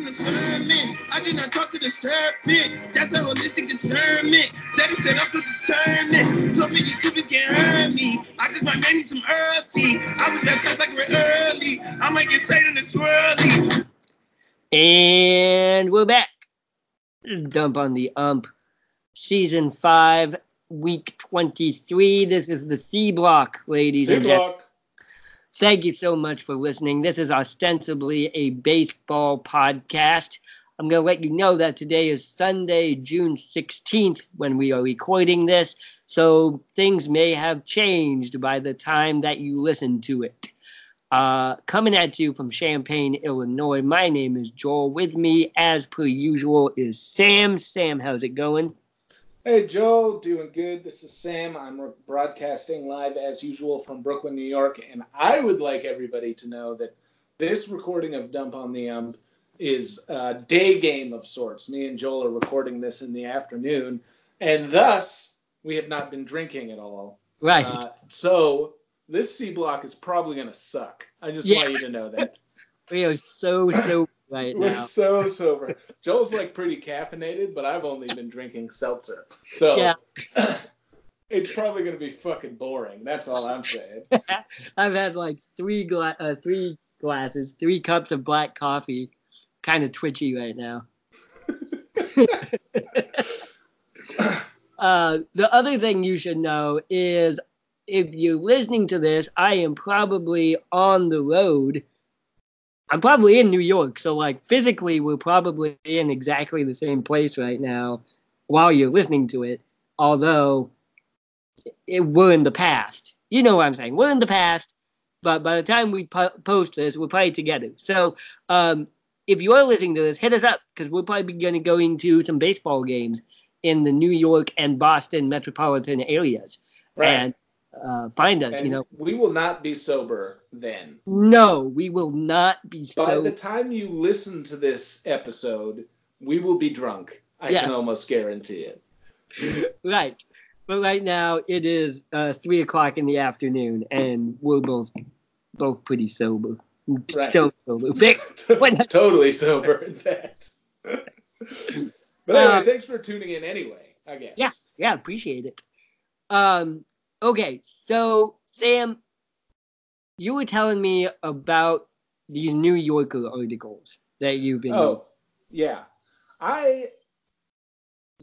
discernment. I did not talk to the serpent. That's a holistic discernment. Daddy said I'm so determined. Told me these goofies can't hurt me. I just might man need some herb tea. I was baptized like we're early. I might get saved in the swirly. And we're back. Dump on the ump. Season 5, week 23. This is the C block, ladies C and gentlemen. Thank you so much for listening. This is ostensibly a baseball podcast. I'm going to let you know that today is Sunday, June 16th, when we are recording this. So things may have changed by the time that you listen to it. Uh, coming at you from Champaign, Illinois. My name is Joel. With me, as per usual, is Sam. Sam, how's it going? Hey, Joel, doing good. This is Sam. I'm broadcasting live as usual from Brooklyn, New York. And I would like everybody to know that this recording of Dump on the Ump is a day game of sorts. Me and Joel are recording this in the afternoon. And thus, we have not been drinking at all. Right. Uh, so this C block is probably going to suck. I just Yeah. want you to know that. we are so, so right We're now. so sober. Joel's like pretty caffeinated, but I've only been drinking seltzer. So Yeah. it's probably going to be fucking boring. That's all I'm saying. I've had like three gla- uh, three glasses, three cups of black coffee. Kind of twitchy right now. uh, the other thing you should know is if you're listening to this, I am probably on the road. I'm probably in New York, so like physically, we're probably in exactly the same place right now while you're listening to it. Although it, we're in the past. You know what I'm saying? We're in the past, but by the time we po- post this, we're probably together. So um, if you are listening to this, hit us up because we're probably going to go into some baseball games in the New York and Boston metropolitan areas Right. and uh, find us. and you know, we will not be sober then. no, we will not be By the time you listen to this episode, we will be drunk. I Yes. can almost guarantee it. right. But right now it is uh, three o'clock in the afternoon, and we're both both pretty sober, Right. stone sober. Totally sober, in fact. but anyway, Uh, thanks for tuning in anyway, I guess. Yeah. Yeah, appreciate it. Um, okay, so Sam, you were telling me about these New Yorker articles that you've been. Oh, yeah. I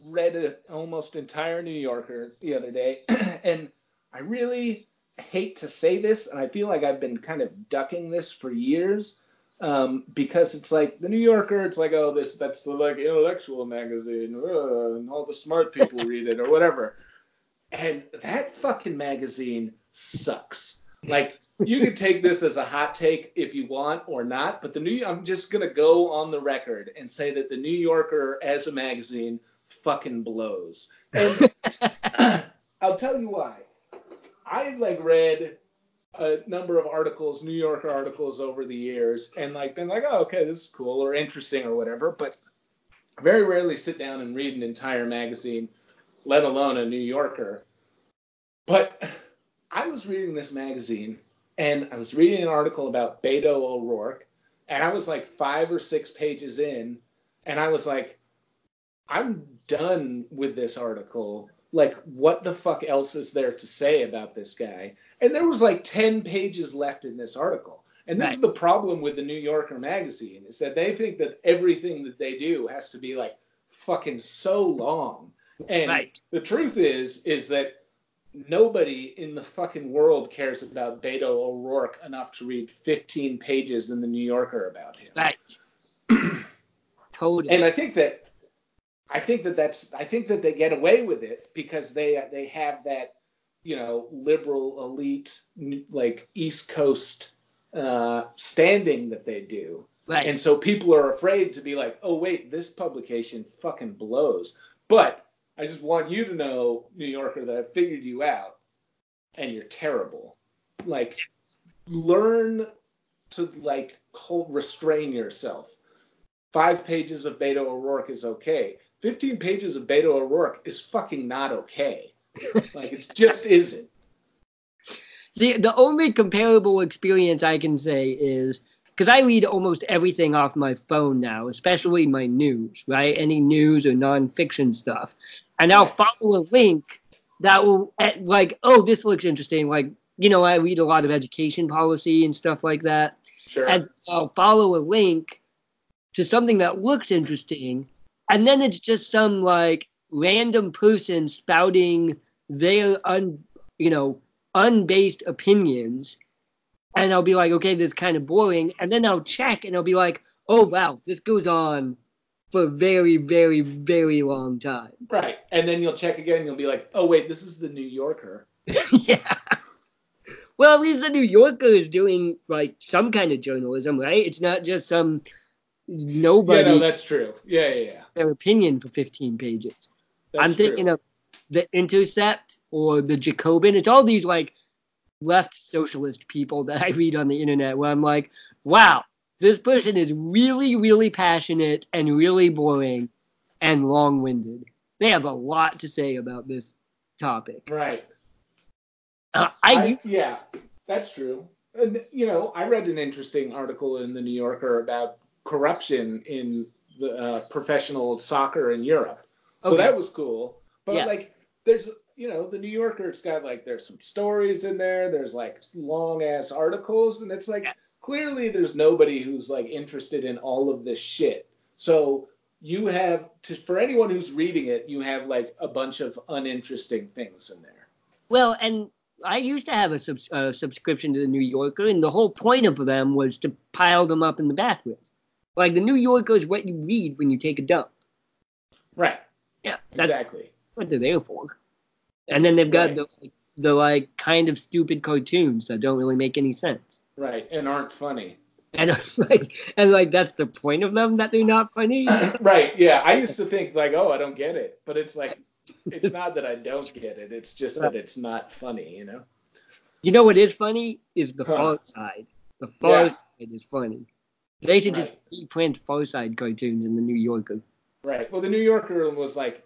read an almost entire New Yorker the other day, and I really hate to say this, and I feel like I've been kind of ducking this for years. Um, because it's like the New Yorker, it's like, oh, this that's the like intellectual magazine, uh, and all the smart people read it or whatever. And that fucking magazine sucks. Like you can take this as a hot take if you want or not, but the New I'm just gonna go on the record and say that the New Yorker as a magazine fucking blows. And I'll tell you why. I've like read a number of articles, New Yorker articles over the years, and like been like, oh, okay, this is cool or interesting or whatever, but very rarely sit down and read an entire magazine, let alone a New Yorker. But I was reading this magazine and I was reading an article about Beto O'Rourke, and I was like five or six pages in, and I was like, I'm done with this article. Like, what the fuck else is there to say about this guy? And there was like 10 pages left in this article. And this is the problem with the New Yorker magazine is that they think that everything that they do has to be like fucking so long. And Right. the truth is, is that nobody in the fucking world cares about Beto O'Rourke enough to read 15 pages in the New Yorker about him. Right. totally. And I think that I think that that's I think that they get away with it because they they have that you know liberal elite like East Coast uh, standing that they do. right. And so people are afraid to be like, oh, wait, this publication fucking blows. But I just want you to know, New Yorker, that I figured you out and you're terrible. Like, learn to, like, hold, restrain yourself. Five pages of Beto O'Rourke is okay. 15 pages of Beto O'Rourke is fucking not okay. like, it just isn't. See, the only comparable experience I can say is because I read almost everything off my phone now, especially my news, right? Any news or nonfiction stuff, and I'll follow a link that will eh, like, oh, this looks interesting. Like, you know, I read a lot of education policy and stuff like that, Sure. and I'll follow a link to something that looks interesting, and then it's just some like random person spouting their un, you know, unbased opinions, and I'll be like, okay, this is kind of boring, and then I'll check and I'll be like, oh wow, this goes on for a very, very, very long time. right. And then you'll check again. You'll be like, oh wait, this is the New Yorker. yeah. Well, at least the New Yorker is doing like some kind of journalism, right? It's not just some nobody Yeah, no, that's true. Yeah, yeah, yeah. their opinion for 15 pages. That's I'm thinking true. of the Intercept or the Jacobin. It's all these like left socialist people that I read on the internet where I'm like, wow, this person is really, really passionate and really boring and long winded. They have a lot to say about this topic. right. Uh, I, I, yeah, that's true. And you know, I read an interesting article in the New Yorker about corruption in the uh, professional soccer in Europe. So Okay. that was cool. But Yeah. like, there's you know, the New Yorker. It's got like there's some stories in there. There's like long ass articles, and it's like clearly there's nobody who's like interested in all of this shit. So you have to for anyone who's reading it, you have like a bunch of uninteresting things in there. Well, and I used to have a subs- uh, subscription to the New Yorker, and the whole point of them was to pile them up in the bathroom. Like the New Yorker is what you read when you take a dump. Right. Yeah, Exactly. what they're there for. And then they've got Right. the like, the like kind of stupid cartoons that don't really make any sense. Right, and aren't funny. And like and like that's the point of them that they're not funny. right, yeah. I used to think like, oh, I don't get it, but it's like, it's not that I don't get it. It's just that it's not funny, you know. You know what is funny is the Huh. far side. The far Yeah. side is funny. They should just reprint far side cartoons in the New Yorker. Right. Well, the New Yorker was like,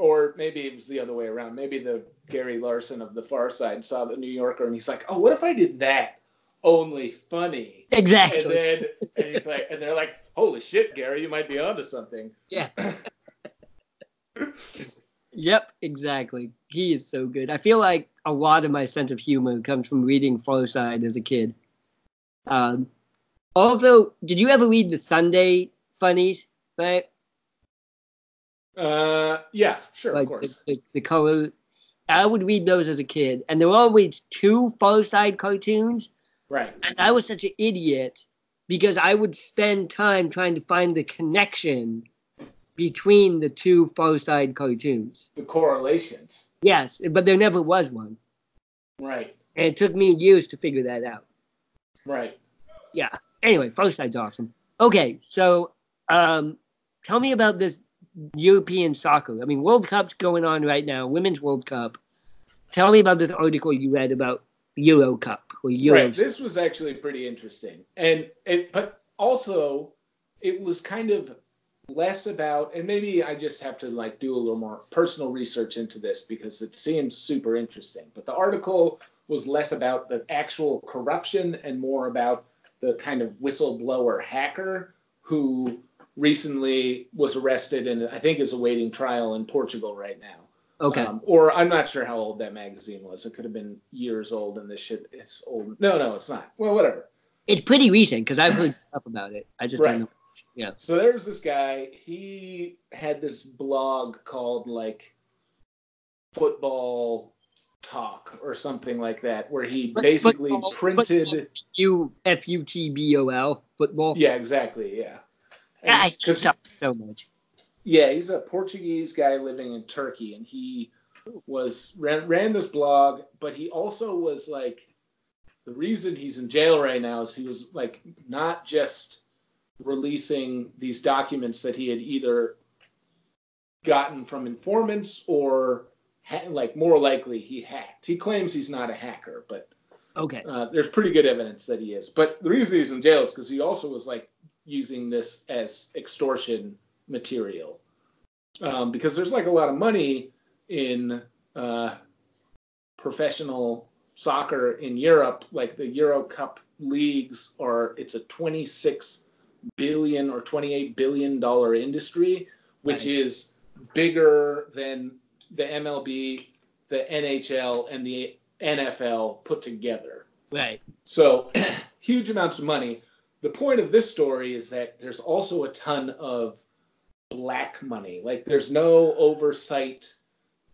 or maybe it was the other way around. Maybe the Gary Larson of the Far Side saw the New Yorker and he's like, oh, what if I did that? Only funny. Exactly. And then and he's like, and they're like, holy shit, Gary, you might be onto something. Yeah. yep, exactly. He is so good. I feel like a lot of my sense of humor comes from reading Far Side as a kid. Um, although, did you ever read the Sunday funnies? Right, Uh, yeah, sure, like of the, course. the, the color. I would read those as a kid, and there were always two Far Side cartoons. Right. And I was such an idiot because I would spend time trying to find the connection between the two Far Side cartoons. The correlations. Yes, but there never was one. Right. And it took me years to figure that out. Right. Yeah. Anyway, Far Side's awesome. Okay, so um, tell me about this European soccer. I mean, World Cup's going on right now, Women's World Cup. Tell me about this article you read about Euro Cup or Euro. Right. This was actually pretty interesting, and it, but also it was kind of less about, and maybe I just have to like do a little more personal research into this because it seems super interesting. But the article was less about the actual corruption and more about the kind of whistleblower hacker who recently was arrested and I think is awaiting trial in Portugal right now. okay. Um, or I'm not sure how old that magazine was. It could have been years old, and this shit it's old. No, no, it's not. Well, whatever. it's pretty recent because I've heard stuff about it. I just Right. don't know. Yeah. So there's this guy. He had this blog called like Football Talk or something like that, where he basically football- printed. U F U T B O L football. Yeah, exactly. Yeah. I suck so much. Yeah, he's a Portuguese guy living in Turkey, and he was ran, ran this blog, but he also was like the reason he's in jail right now is he was like not just releasing these documents that he had either gotten from informants or ha- like more likely he hacked. He claims he's not a hacker, but Okay. uh, there's pretty good evidence that he is. But the reason he's in jail is because he also was like using this as extortion material. Um, because there's like a lot of money in uh, professional soccer in Europe, like the Euro Cup leagues, are it's a 26 billion or 28 billion dollar industry, which Right. is bigger than the MLB, the NHL, and the NFL put together. Right. So huge amounts of money. The point of this story is that there's also a ton of black money. Like there's no oversight,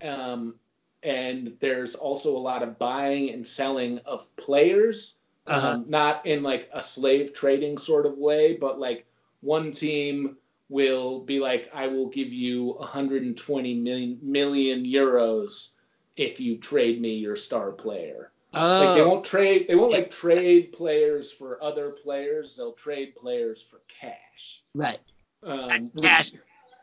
um, and there's also a lot of buying and selling of players. Uh-huh. Um, not in like a slave trading sort of way, but like one team will be like, I will give you 120 million million euros if you trade me your star player. Like they Oh, won't trade. They won't like trade players for other players. They'll trade players for cash. right. Um, And which- cash.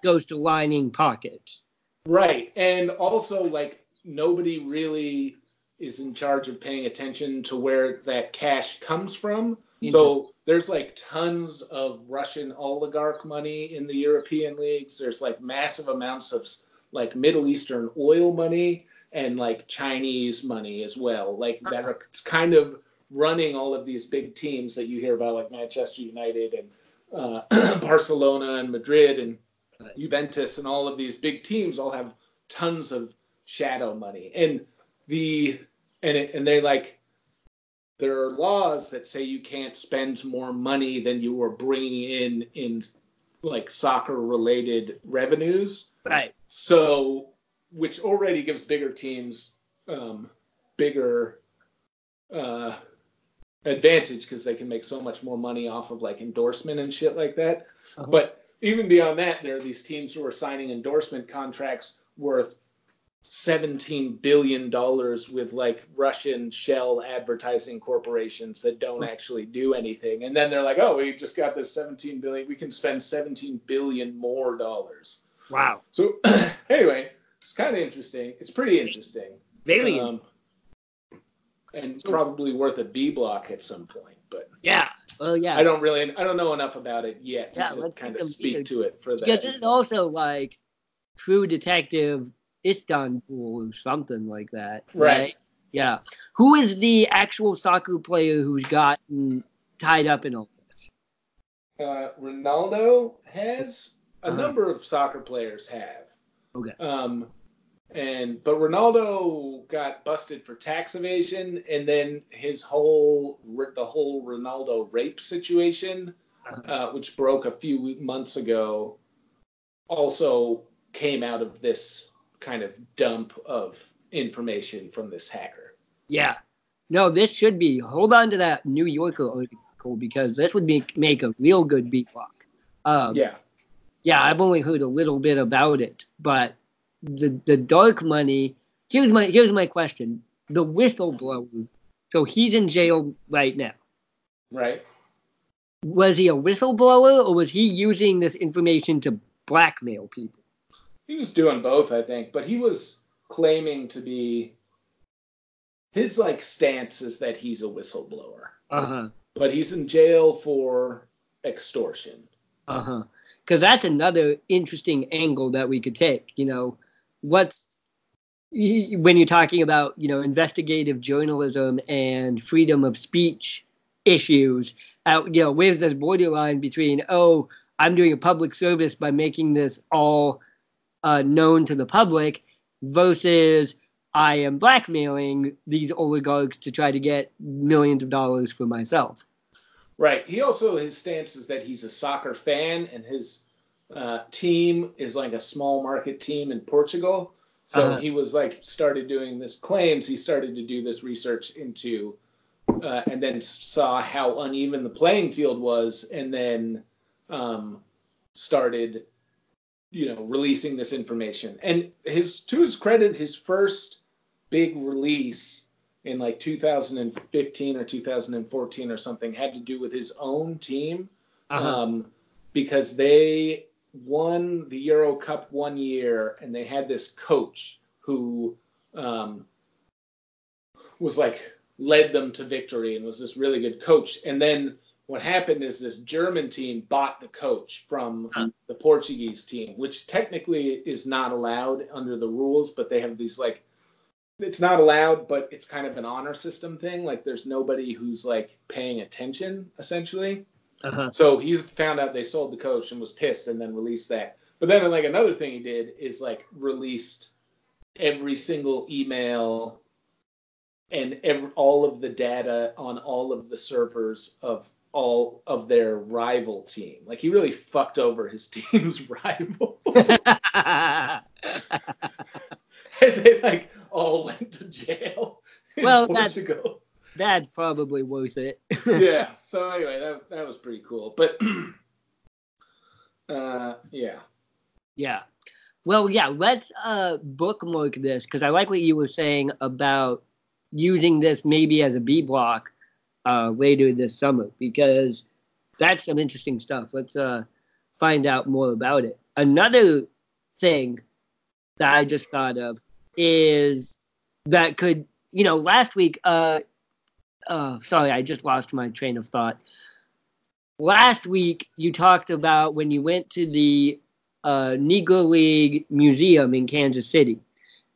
Goes to lining pockets. right? And also, like nobody really is in charge of paying attention to where that cash comes from. So there's like tons of Russian oligarch money in the European leagues. There's like massive amounts of like Middle Eastern oil money and like Chinese money as well. Like that are it's kind of running all of these big teams that you hear about, like Manchester United and uh, Barcelona and Madrid and Juventus and all of these big teams all have tons of shadow money and the and it, and they like there are laws that say you can't spend more money than you are bringing in in like soccer related revenues Right. so which already gives bigger teams um, bigger uh, advantage because they can make so much more money off of like endorsement and shit like that Uh-huh. but even beyond that there are these teams who are signing endorsement contracts worth 17 billion dollars with like Russian shell advertising corporations that don't actually do anything and then they're like oh we just got this 17 billion we can spend 17 billion more dollars Wow. so anyway it's kind of interesting it's pretty interesting Very. um, and probably worth a B block at some point but yeah. Well, yeah. I don't really I don't know enough about it yet Yeah, to kind of speak readers. to it for that. Yeah, this is also like True Detective Istanbul or something like that. Right. Yeah. Who is the actual soccer player who's gotten tied up in all this? uh, Ronaldo has a Uh-huh. number of soccer players have. Okay. Um, and but Ronaldo got busted for tax evasion, and then his whole the whole Ronaldo rape situation, Uh-huh. uh, which broke a few months ago, also came out of this kind of dump of information from this hacker. Yeah. No, this should be. Hold on to that New Yorker article because this would make make a real good B block. Um, yeah. yeah, I've only heard a little bit about it, but the the dark money. Here's my here's my question: the whistleblower. So he's in jail right now. Right. Was he a whistleblower, or was he using this information to blackmail people? He was doing both, I think, but he was claiming to be his like stance is that he's a whistleblower, Uh huh. but he's in jail for extortion. Uh huh. Because that's another interesting angle that we could take. You know, what's when you're talking about you know investigative journalism and freedom of speech issues. Out, you know, where's this borderline between oh, I'm doing a public service by making this all uh, known to the public versus I am blackmailing these oligarchs to try to get millions of dollars for myself. Right. He also his stance is that he's a soccer fan and his uh, team is like a small market team in Portugal. So Uh-huh. he was like started doing this claims. He started to do this research into, uh, and then saw how uneven the playing field was, and then um, started, you know, releasing this information. And his to his credit, his first big release in like 2015 or 2014 or something had to do with his own team Uh-huh. um, because they won the Euro Cup one year and they had this coach who um, was like led them to victory and was this really good coach. And then what happened is this German team bought the coach from the Portuguese team, which technically is not allowed under the rules, but they have these like it's not allowed, but it's kind of an honor system thing. Like there's nobody who's like paying attention essentially. Uh-huh. So he's found out they sold the coach and was pissed and then released that. But then like another thing he did is like released every single email and every, all of the data on all of the servers of all of their rival team. Like he really fucked over his team's rival. and they like all went to jail. Well, that's-. That's probably worth it. yeah. So anyway, that that was pretty cool. But uh, yeah. Yeah. Well, yeah, let's uh bookmark this because I like what you were saying about using this maybe as a B block uh later this summer because that's some interesting stuff. Let's uh find out more about it. Another thing that I just thought of is that could, you know, last week uh uh sorry, I just lost my train of thought. Last week you talked about when you went to the uh, Negro League Museum in Kansas City.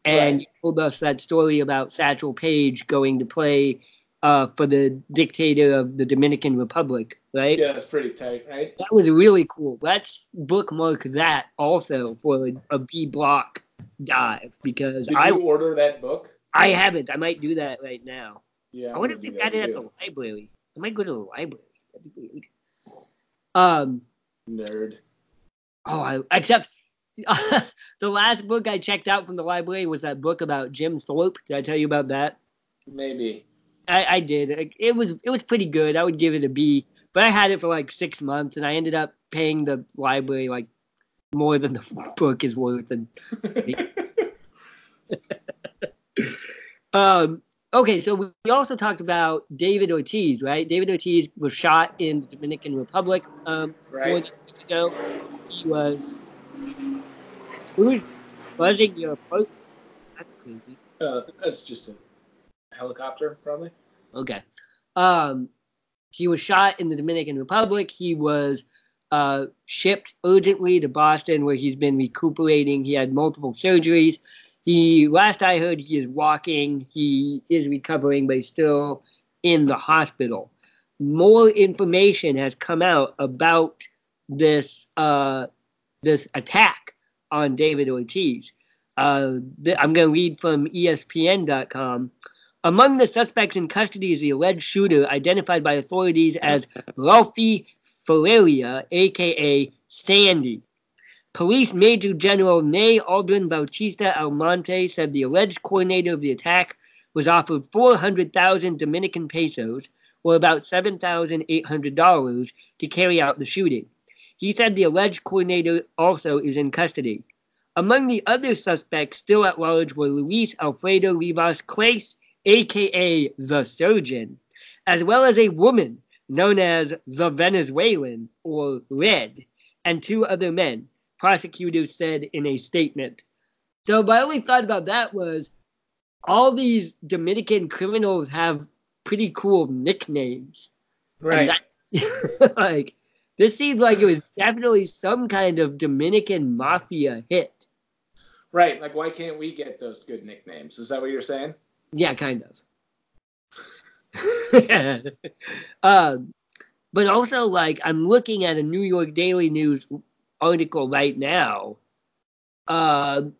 And Right. you told us that story about Satchel Paige going to play uh, for the dictator of the Dominican Republic, right? Yeah, that's pretty tight, right? That was really cool. Let's bookmark that also for a, a B block dive because Did I you order that book? I haven't. I might do that right now. Yeah. I wonder if they gonna got it at the library. I might go to the library. That'd be weird. Um. Nerd. Oh, I, except the last book I checked out from the library was that book about Jim Thorpe. Did I tell you about that? Maybe. I, I did. It, it was it was pretty good. I would give it a B, but I had it for like six months, and I ended up paying the library like more than the book is worth. And um, okay, so we- also talked about David Ortiz, right? David Ortiz was shot in the Dominican Republic um, right. than a week ago. He was who's buzzing your boat? That's crazy. Uh, that's just a helicopter, probably. Okay. Um, he was shot in the Dominican Republic. He was uh, shipped urgently to Boston, where he's been recuperating. He had multiple surgeries. He, last I heard, he is walking. He is recovering, but he's still in the hospital. More information has come out about this uh, this attack on David Ortiz. Uh, th- I'm going to read from ESPN.com. Among the suspects in custody is the alleged shooter, identified by authorities as Rolfi Ferreira, aka Sandy. Police Major General Ney Aldrin Bautista Almonte said the alleged coordinator of the attack was offered 400,000 Dominican pesos, or about $7,800, to carry out the shooting. He said the alleged coordinator also is in custody. Among the other suspects still at large were Luis Alfredo Rivas Clase, aka the surgeon, as well as a woman known as the Venezuelan or Red, and two other men, prosecutors said in a statement. So my only thought about that was all these Dominican criminals have pretty cool nicknames. Right. that- like this seems like it was definitely some kind of Dominican mafia hit. Right. Like, why can't we get those good nicknames? Is that what you're saying? Yeah, kind of. um, but also, like, I'm looking at a New York Daily News article right now. Um,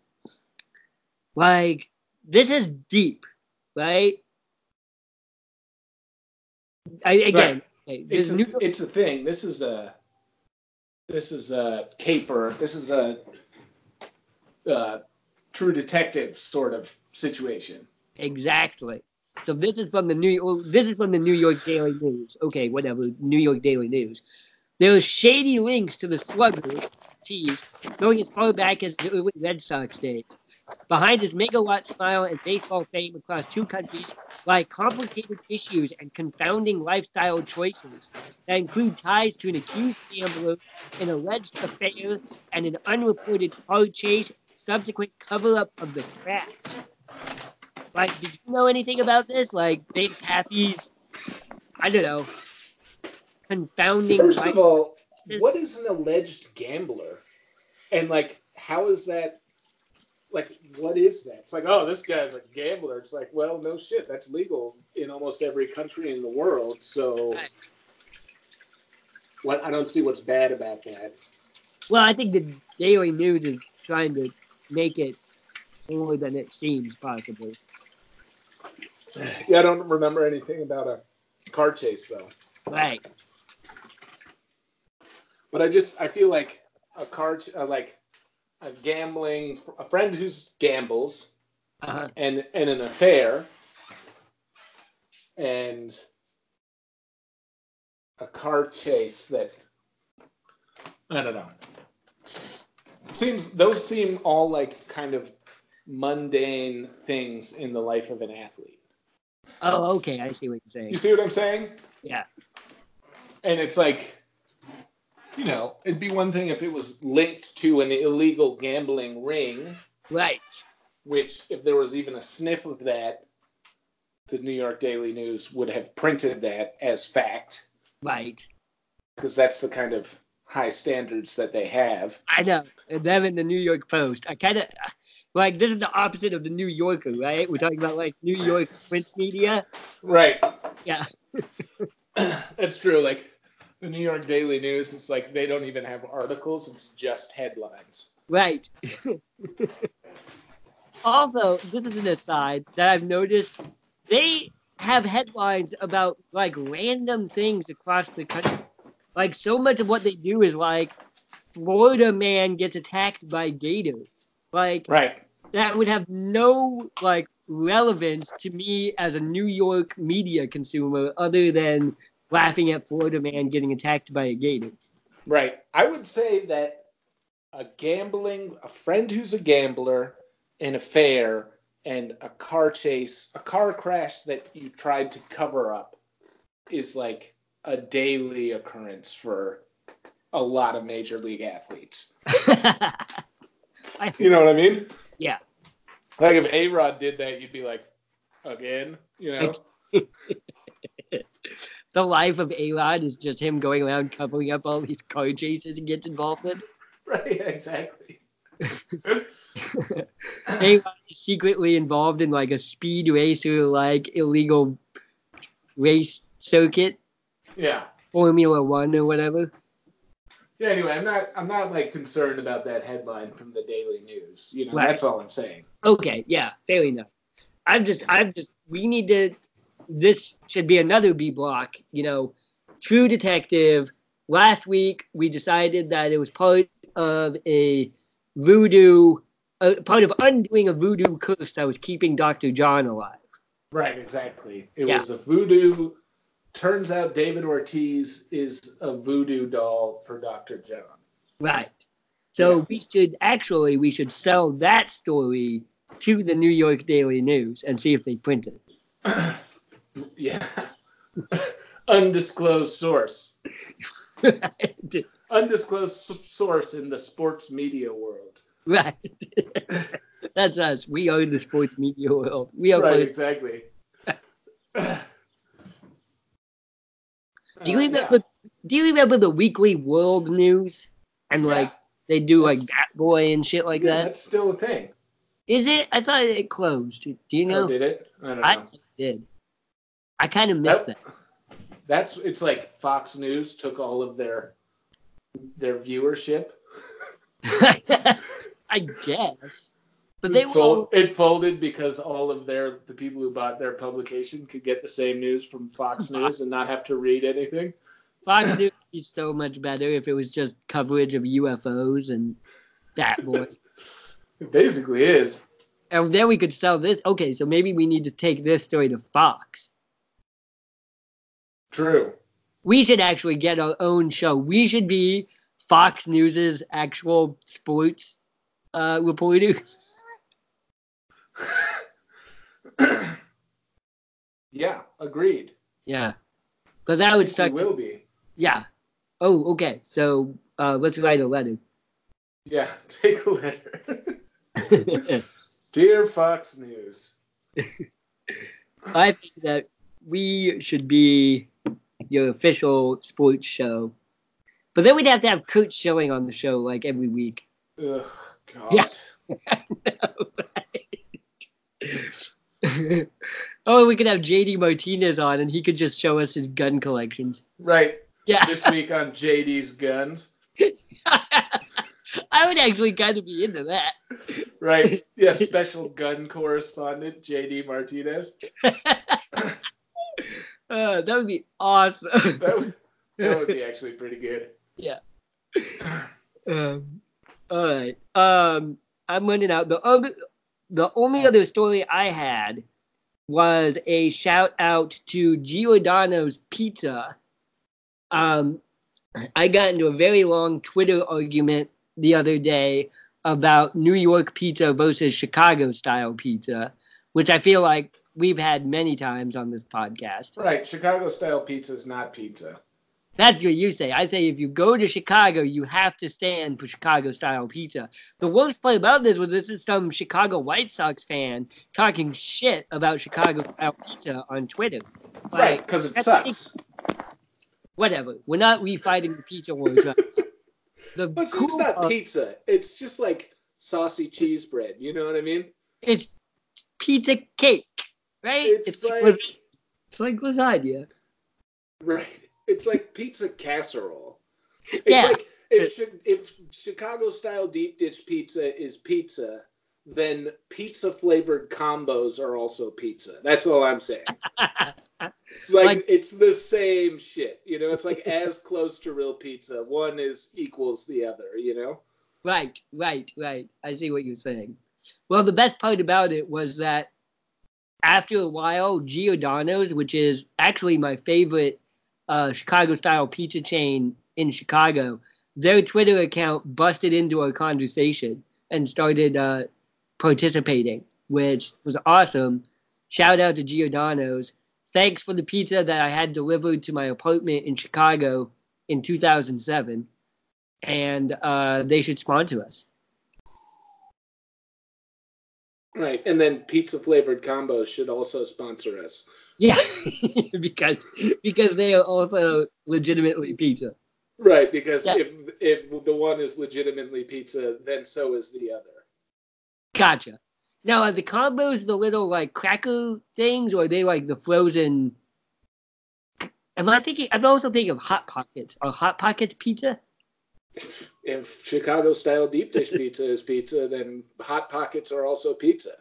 like, this is deep, right? I, again, okay, It's this a, New it's a thing. This is a this is a caper. This is a uh, true detective sort of situation. Exactly. So this is from the New well, this is from the New York Daily News. Okay, whatever. New York Daily News. There are shady links to the slugger tease going as far back as the Red Sox days. Behind his megawatt smile and baseball fame across two countries lie complicated issues and confounding lifestyle choices that include ties to an accused gambler, an alleged affair, and an unreported car chase, subsequent cover-up of the crash. Like, did you know anything about this? Like, Big Papi's, I don't know, confounding. First of all, what is an alleged gambler? And like, how is that? like what is that? It's like, oh, this guy's a gambler. It's like, well, no shit, that's legal in almost every country in the world. So, Right. what? I don't see what's bad about that. Well, I think the Daily News is trying to make it more than it seems, possibly. Yeah, I don't remember anything about a car chase though. Right. But I just I feel like a car uh, like a gambling a friend who's gambles Uh-huh. and and an affair and a car chase that I don't know. Seems those seem all like kind of mundane things in the life of an athlete. Oh, okay. I see what you're saying. You see what I'm saying? Yeah. And it's like you know, it'd be one thing if it was linked to an illegal gambling ring Right. which if there was even a sniff of that, the New York Daily News would have printed that as fact Right. because that's the kind of high standards that they have. I know. And then in the New York Post, I kind of like this is the opposite of the New Yorker, right? We're talking about like New York print media. Right. Yeah. That's true. Like the New York Daily News, it's like they don't even have articles, it's just headlines. Right. also, this is an aside that I've noticed. They have headlines about like random things across the country. Like so much of what they do is like Florida man gets attacked by gator. Like Right. that would have no like relevance to me as a New York media consumer other than laughing at Florida man getting attacked by a gator. Right. I would say that a gambling, a friend who's a gambler, an affair, and a car chase, a car crash that you tried to cover up is like a daily occurrence for a lot of major league athletes. You know what I mean? Yeah. Like if A Rod did that, you'd be like, again, you know? the life of A-Rod is just him going around covering up all these car chases he gets involved in. right, exactly. A-Rod is secretly involved in like a speed race racer like illegal race circuit, Yeah. Formula One or whatever. Yeah, anyway, I'm not I'm not like concerned about that headline from the Daily News. You know, Right. that's all I'm saying. Okay, yeah, fair enough. I'm just, I'm just, we need to, this should be another B block, you know, True Detective. Last week, we decided that it was part of a voodoo, uh, part of undoing a voodoo curse that was keeping Dr. John alive. Right, exactly. It Yeah. was a voodoo. Turns out David Ortiz is a voodoo doll for Dr. John. Right. So Yeah. we should actually, we should sell that story to the New York Daily News and see if they print it. Yeah. Undisclosed source. Undisclosed source in the sports media world. Right. That's us. We own the sports media world. We are Right, exactly. Do you Uh, remember? Do you remember the weekly world news? And yeah. like they do like Bat Boy and shit like Yeah, that. That's still a thing. Is it? I thought it closed. Do you Oh, know? did it? I don't know. I it did. I kind of missed That- That's it's like Fox News took all of their their viewership. I guess. But they it, fold- it folded because all of their the people who bought their publication could get the same news from Fox News and not have to read anything. Fox News would be so much better if it was just coverage of UFOs and that Boy. It basically is. and then we could sell this. Okay, so maybe we need to take this story to Fox. True. we should actually get our own show. We should be Fox News's actual sports uh, reporter. yeah, agreed. yeah, but that would We suck. will be. Yeah. Oh, okay. So uh, let's write a letter. Yeah, take a letter. Dear Fox News. I think that we should be your official sports show, but then we'd have to have Curt Schilling on the show like every week. Ugh, God. Yeah. oh, we could have JD Martinez on, and he could just show us his gun collections. Right. Yeah, This week on JD's Guns. I would actually kind of be into that. Right. Yeah, special gun correspondent JD Martinez. Uh, that would be awesome. That would, that would be actually pretty good. Yeah. Um, all right. Um, I'm running out. The other, the only other story I had was a shout out to Giordano's Pizza. Um, I got into a very long Twitter argument the other day about New York pizza versus Chicago style pizza, which I feel like we've had many times on this podcast. Right. Chicago style pizza is not pizza. That's what you say. I say if you go to Chicago, you have to stand for Chicago style pizza. The worst part about this was this is some Chicago White Sox fan talking shit about Chicago style pizza on Twitter. Right. Because it sucks. Whatever. We're not refighting the pizza wars. right. The it's cool not pizza. It's just like saucy cheese bread. You know what I mean? it's pizza cake, right? It's like- las- it's like lasagna. Right. It's like pizza casserole. It's Yeah. like if Chi- if Chicago style deep dish pizza is pizza, then pizza flavored combos are also pizza. That's all I'm saying. It's like, Like- it's the same shit. You know, it's like as close to real pizza. One is equals the other, you know? Right, right, right. I see what you're saying. Well, the best part about it was that after a while, Giordano's, which is actually my favorite uh, Chicago style pizza chain in Chicago, their Twitter account busted into our conversation and started uh, participating, which was awesome. Shout out to Giordano's. Thanks for the pizza that I had delivered to my apartment in Chicago in 2007 and uh, they should sponsor us. Right. And then pizza flavored combos should also sponsor us. Yeah, because because they are also legitimately pizza. Right, because Yeah. if if the one is legitimately pizza, then so is the other. Gotcha. Now, are the combos the little like cracker things, or are they like the frozen? Am I thinking? I'm also thinking of hot pockets. Are hot pockets pizza? If Chicago style deep dish pizza is pizza, then hot pockets are also pizza.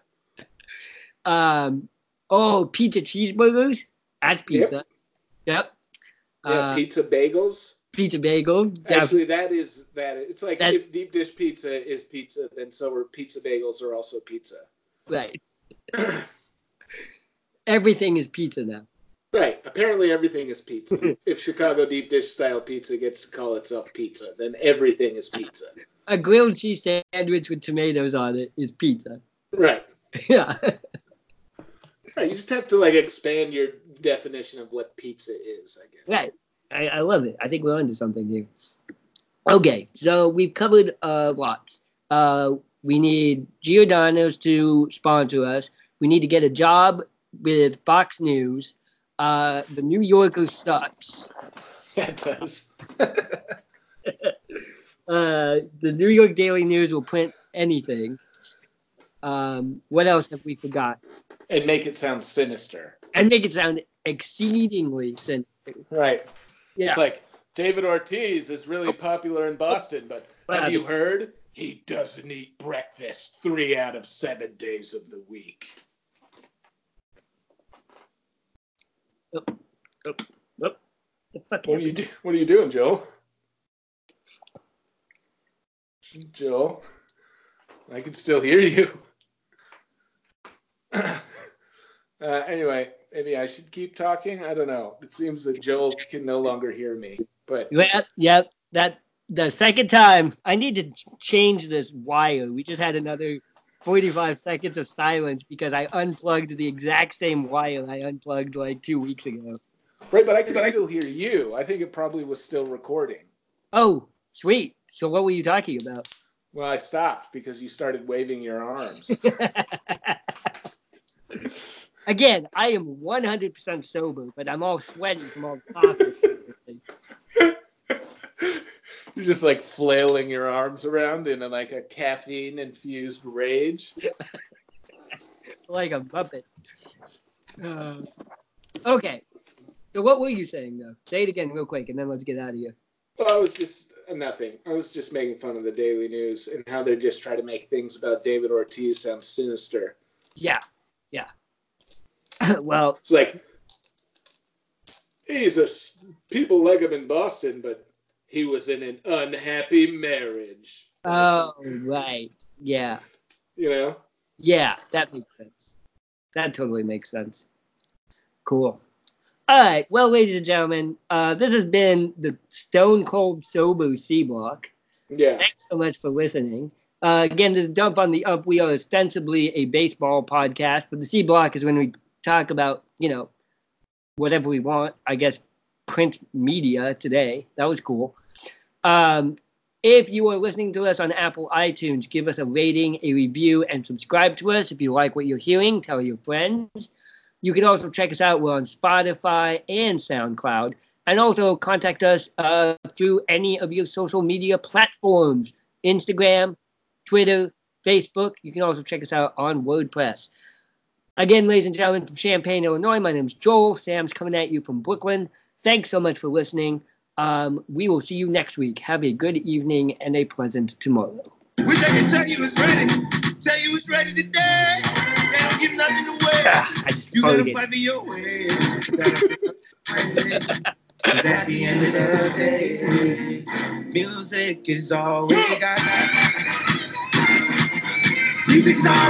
Um. Oh, pizza cheeseburgers. That's pizza. Yep. Yeah, Uh, pizza bagels. pizza bagels. Actually, that is that. It's like That- if deep dish pizza is pizza, then so are pizza bagels are also pizza. right. Everything is pizza now. Right. Apparently, everything is pizza. if Chicago deep dish style pizza gets to call itself pizza, then everything is pizza. A grilled cheese sandwich with tomatoes on it is pizza. Right. Yeah. Right. You just have to like expand your definition of what pizza is. I guess. Right. I, I love it. I think we're onto something here. Okay, so we've covered uh lot. Uh we need Giordano's to sponsor us. We need to get a job with Fox News. Uh the New Yorker sucks. Yeah, it does. Uh the New York Daily News will print anything. Um what else have we forgot? And make it sound sinister. And make it sound exceedingly sinister. Right. Yeah. It's like David Ortiz is really popular in Boston, but have you heard? He doesn't eat breakfast three out of seven days of the week. The fuck What are you do? What are you doing, Joel? Joel, I can still hear you. uh, anyway, maybe I should keep talking. I don't know. It seems that Joel can no longer hear me. But yeah, yep. That the second time I need to change this wire. We just had another 45 seconds of silence because I unplugged the exact same wire I unplugged like two weeks ago. right, but I can still hear you. I think it probably was still recording. Oh, sweet. So what were you talking about? Well, I stopped because you started waving your arms. Again, I am 100% sober, but I'm all sweaty from all the coffee. You're just like flailing your arms around in a, like a caffeine infused rage. like a puppet. Uh, okay. So what were you saying though? Say it again real quick, and then let's get out of here. Well, I was just uh, nothing. I was just making fun of the Daily News and how they just try to make things about David Ortiz sound sinister. Yeah, yeah. well, It's like he's a people like him in Boston, but he was in an unhappy marriage. oh right, yeah, You know. yeah. That makes sense. That totally makes sense. Cool. All right. Well, ladies and gentlemen, uh, this has been the Stone Cold Sober C Block. Yeah. Thanks so much for listening. Uh, again, this Dump on the Up. We are ostensibly a baseball podcast, but the C Block is when we talk about, you know, whatever we want. I guess print media today. That was cool. Um, if you are listening to us on Apple iTunes, give us a rating, a review, and subscribe to us. If you like what you're hearing, tell your friends. You can also check us out. We're on Spotify and SoundCloud. And also contact us uh, through any of your social media platforms Instagram, Twitter, Facebook. You can also check us out on WordPress. Again, ladies and gentlemen, from Champaign, Illinois, my name is Joel. Sam's coming at you from Brooklyn. Thanks so much for listening. Um, we will see you next week. Have a good evening and a pleasant tomorrow. Wish I could tell you it's ready. Tell you it's ready today. They don't give nothing away. Ah, I just You gotta fight for your way. Cause at the end of the day, music is all we got. Music's all